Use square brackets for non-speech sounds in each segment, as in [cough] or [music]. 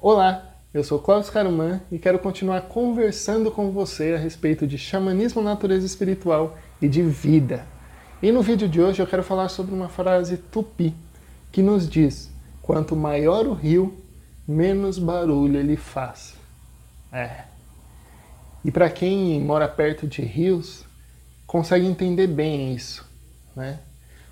Olá, eu sou Cláudio Caruman e quero continuar conversando com você a respeito de xamanismo, natureza espiritual e de vida. E no vídeo de hoje eu quero falar sobre uma frase tupi que nos diz: quanto maior o rio, menos barulho ele faz. É. E para quem mora perto de rios, consegue entender bem isso, né?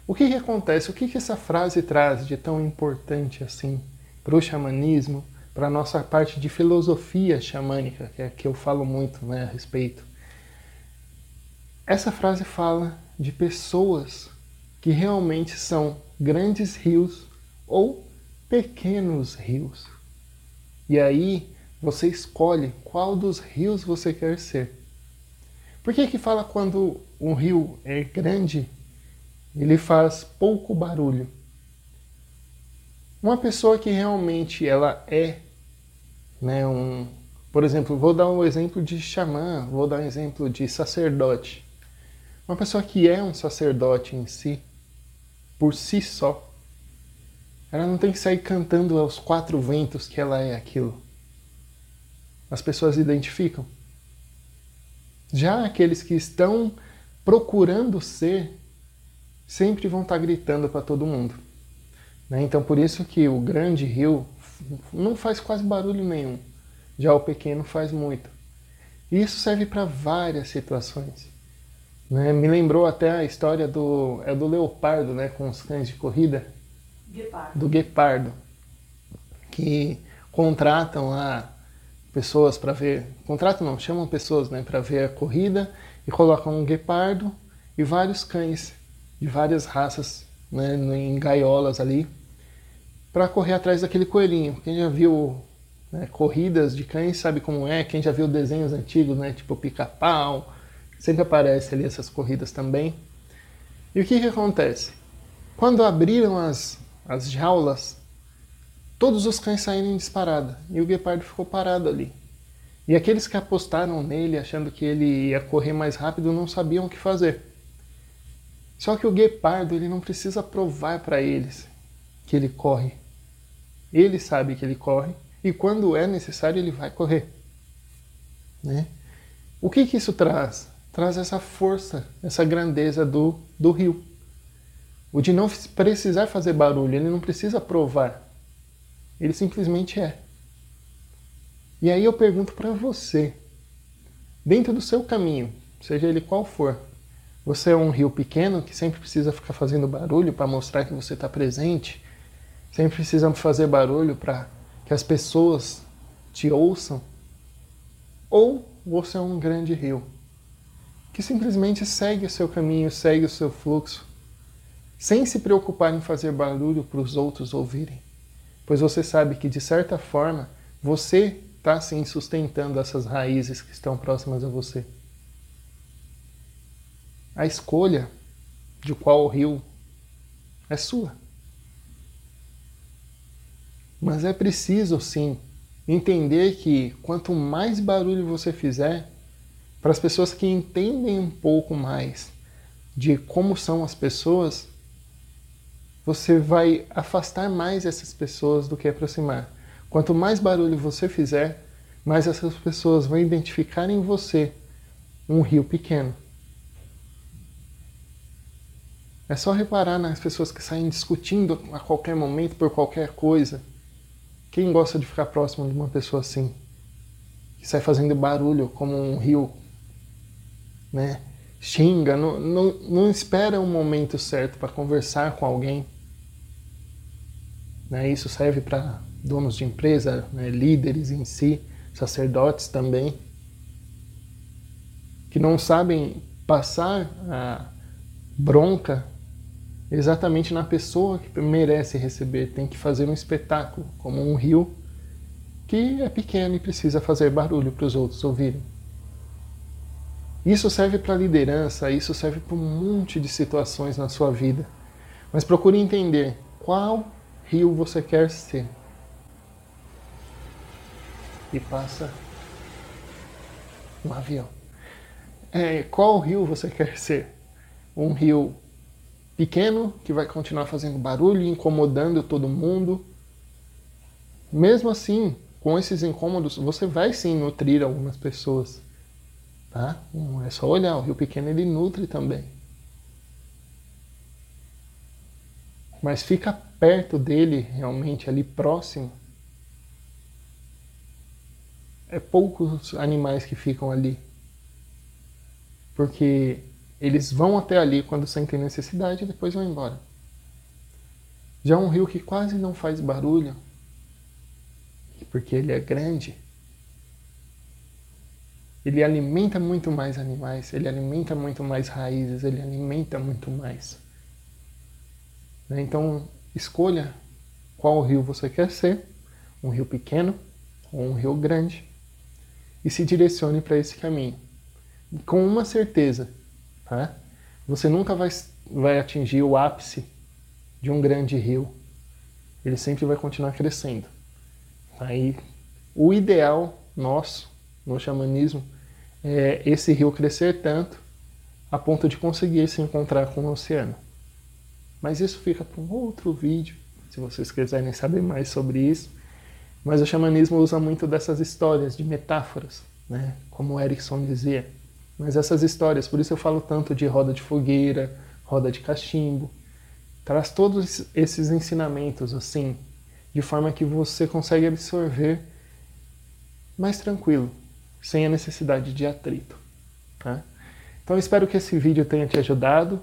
O que, que acontece? O que, que essa frase traz de tão importante assim para o xamanismo, para a nossa parte de filosofia xamânica, que é que eu falo muito né, a respeito? Essa frase fala de pessoas que realmente são grandes rios ou pequenos rios. E aí você escolhe qual dos rios você quer ser. Por que que fala quando um rio é grande ele faz pouco barulho. Uma pessoa que realmente ela é, né, um, por exemplo, vou dar um exemplo de xamã, vou dar um exemplo de sacerdote. Uma pessoa que é um sacerdote em si, por si só, ela não tem que sair cantando aos quatro ventos que ela é aquilo. As pessoas identificam. Já aqueles que estão procurando ser sempre vão estar gritando para todo mundo. Né? Então por isso que o grande rio não faz quase barulho nenhum, já o pequeno faz muito. E isso serve para várias situações. Né? Me lembrou até a história do, é do leopardo né? com os cães de corrida. Guepardo. Do guepardo. Que contratam lá pessoas para ver. Contratam não, chamam pessoas né, para ver a corrida e colocam um guepardo e vários cães de várias raças né, em gaiolas ali para correr atrás daquele coelhinho. Quem já viu né, corridas de cães sabe como é, quem já viu desenhos antigos, né, tipo pica-pau, sempre aparece ali essas corridas também. E o que, que acontece? Quando abriram as, as jaulas, todos os cães saíram em disparada e o guepardo ficou parado ali. E aqueles que apostaram nele achando que ele ia correr mais rápido não sabiam o que fazer. Só que o guepardo ele não precisa provar para eles que ele corre. Ele sabe que ele corre e quando é necessário ele vai correr. Né? O que, que isso traz? Traz essa força, essa grandeza do, do rio. O de não precisar fazer barulho, ele não precisa provar. Ele simplesmente é. E aí eu pergunto para você, dentro do seu caminho, seja ele qual for, você é um rio pequeno que sempre precisa ficar fazendo barulho para mostrar que você está presente, sempre precisa fazer barulho para que as pessoas te ouçam. Ou você é um grande rio que simplesmente segue o seu caminho, segue o seu fluxo, sem se preocupar em fazer barulho para os outros ouvirem, pois você sabe que de certa forma você está sim sustentando essas raízes que estão próximas a você a escolha de qual rio é sua. Mas é preciso, sim, entender que quanto mais barulho você fizer, para as pessoas que entendem um pouco mais de como são as pessoas, você vai afastar mais essas pessoas do que aproximar. Quanto mais barulho você fizer, mais essas pessoas vão identificar em você um rio pequeno. É só reparar nas pessoas que saem discutindo a qualquer momento por qualquer coisa. Quem gosta de ficar próximo de uma pessoa assim? Que sai fazendo barulho como um rio, né? Xinga, não, não, não espera um momento certo para conversar com alguém. Né? Isso serve para donos de empresa, né? líderes em si, sacerdotes também, que não sabem passar a bronca exatamente na pessoa que merece receber. Tem que fazer um espetáculo, como um rio que é pequeno e precisa fazer barulho para os outros ouvirem. Isso serve para liderança, isso serve para um monte de situações na sua vida. Mas procure entender qual rio você quer ser. E passa um avião. É, qual rio você quer ser? Um rio pequeno que vai continuar fazendo barulho, incomodando todo mundo. Mesmo assim, com esses incômodos, você vai sim nutrir algumas pessoas. Tá? É só olhar, o rio pequeno ele nutre também. Mas fica perto dele, realmente, ali próximo. É poucos animais que ficam ali. Porque eles vão até ali quando sentem necessidade e depois vão embora. Já um rio que quase não faz barulho, porque ele é grande, ele alimenta muito mais animais, ele alimenta muito mais raízes, ele alimenta muito mais. Né? Então, escolha qual rio você quer ser, um rio pequeno ou um rio grande, e se direcione para esse caminho. Com uma certeza, tá? você nunca vai, vai atingir o ápice de um grande rio. Ele sempre vai continuar crescendo. Aí, o ideal nosso no xamanismo é esse rio crescer tanto a ponto de conseguir se encontrar com o oceano. Mas isso fica para um outro vídeo, se vocês quiserem saber mais sobre isso. Mas o xamanismo usa muito dessas histórias, de metáforas, né? como Erickson dizia. Mas essas histórias, por isso eu falo tanto de roda de fogueira, roda de cachimbo, traz todos esses ensinamentos assim, de forma que você consegue absorver mais tranquilo, sem a necessidade de atrito. Tá? Então espero que esse vídeo tenha te ajudado.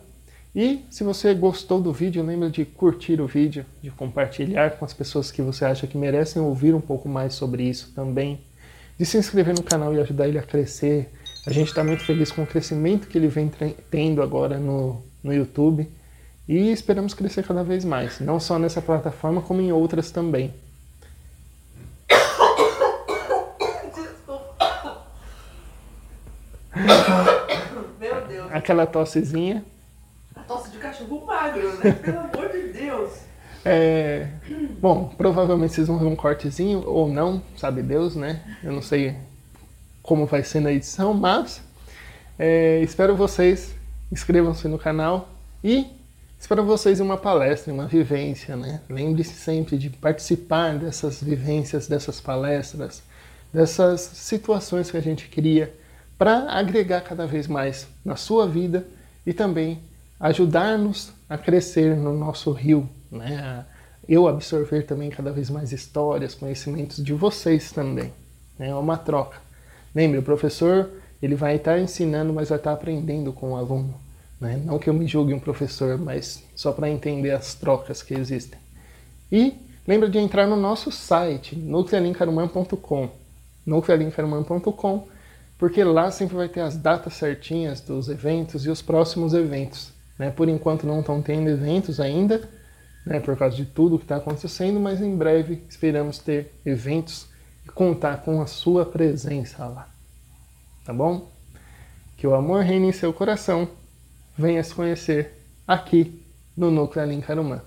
E se você gostou do vídeo, lembra de curtir o vídeo, de compartilhar com as pessoas que você acha que merecem ouvir um pouco mais sobre isso também, de se inscrever no canal e ajudar ele a crescer. A gente está muito feliz com o crescimento que ele vem tendo agora no, no YouTube e esperamos crescer cada vez mais, não só nessa plataforma, como em outras também. [coughs] Meu Deus. Aquela tossezinha. Tosse de cachorro magro, né? Pelo amor de Deus. É, bom, provavelmente vocês vão ver um cortezinho ou não, sabe Deus, né? Eu não sei como vai ser na edição, mas é, espero vocês inscrevam-se no canal e espero vocês em uma palestra, em uma vivência, né? Lembre-se sempre de participar dessas vivências, dessas palestras, dessas situações que a gente cria para agregar cada vez mais na sua vida e também ajudar-nos a crescer no nosso rio, né? eu absorver também cada vez mais histórias, conhecimentos de vocês também. Né? É uma troca. Lembre, o professor ele vai estar ensinando, mas vai estar aprendendo com o aluno. Né? Não que eu me julgue um professor, mas só para entender as trocas que existem. E lembra de entrar no nosso site, nuclealincaruman.com, nuclealincaruman.com, porque lá sempre vai ter as datas certinhas dos eventos e os próximos eventos. Né? Por enquanto não estão tendo eventos ainda, né, por causa de tudo que está acontecendo, mas em breve esperamos ter eventos e contar com a sua presença lá. Tá bom? Que o amor reine em seu coração. Venha se conhecer aqui no Núcleo Alim Carumã.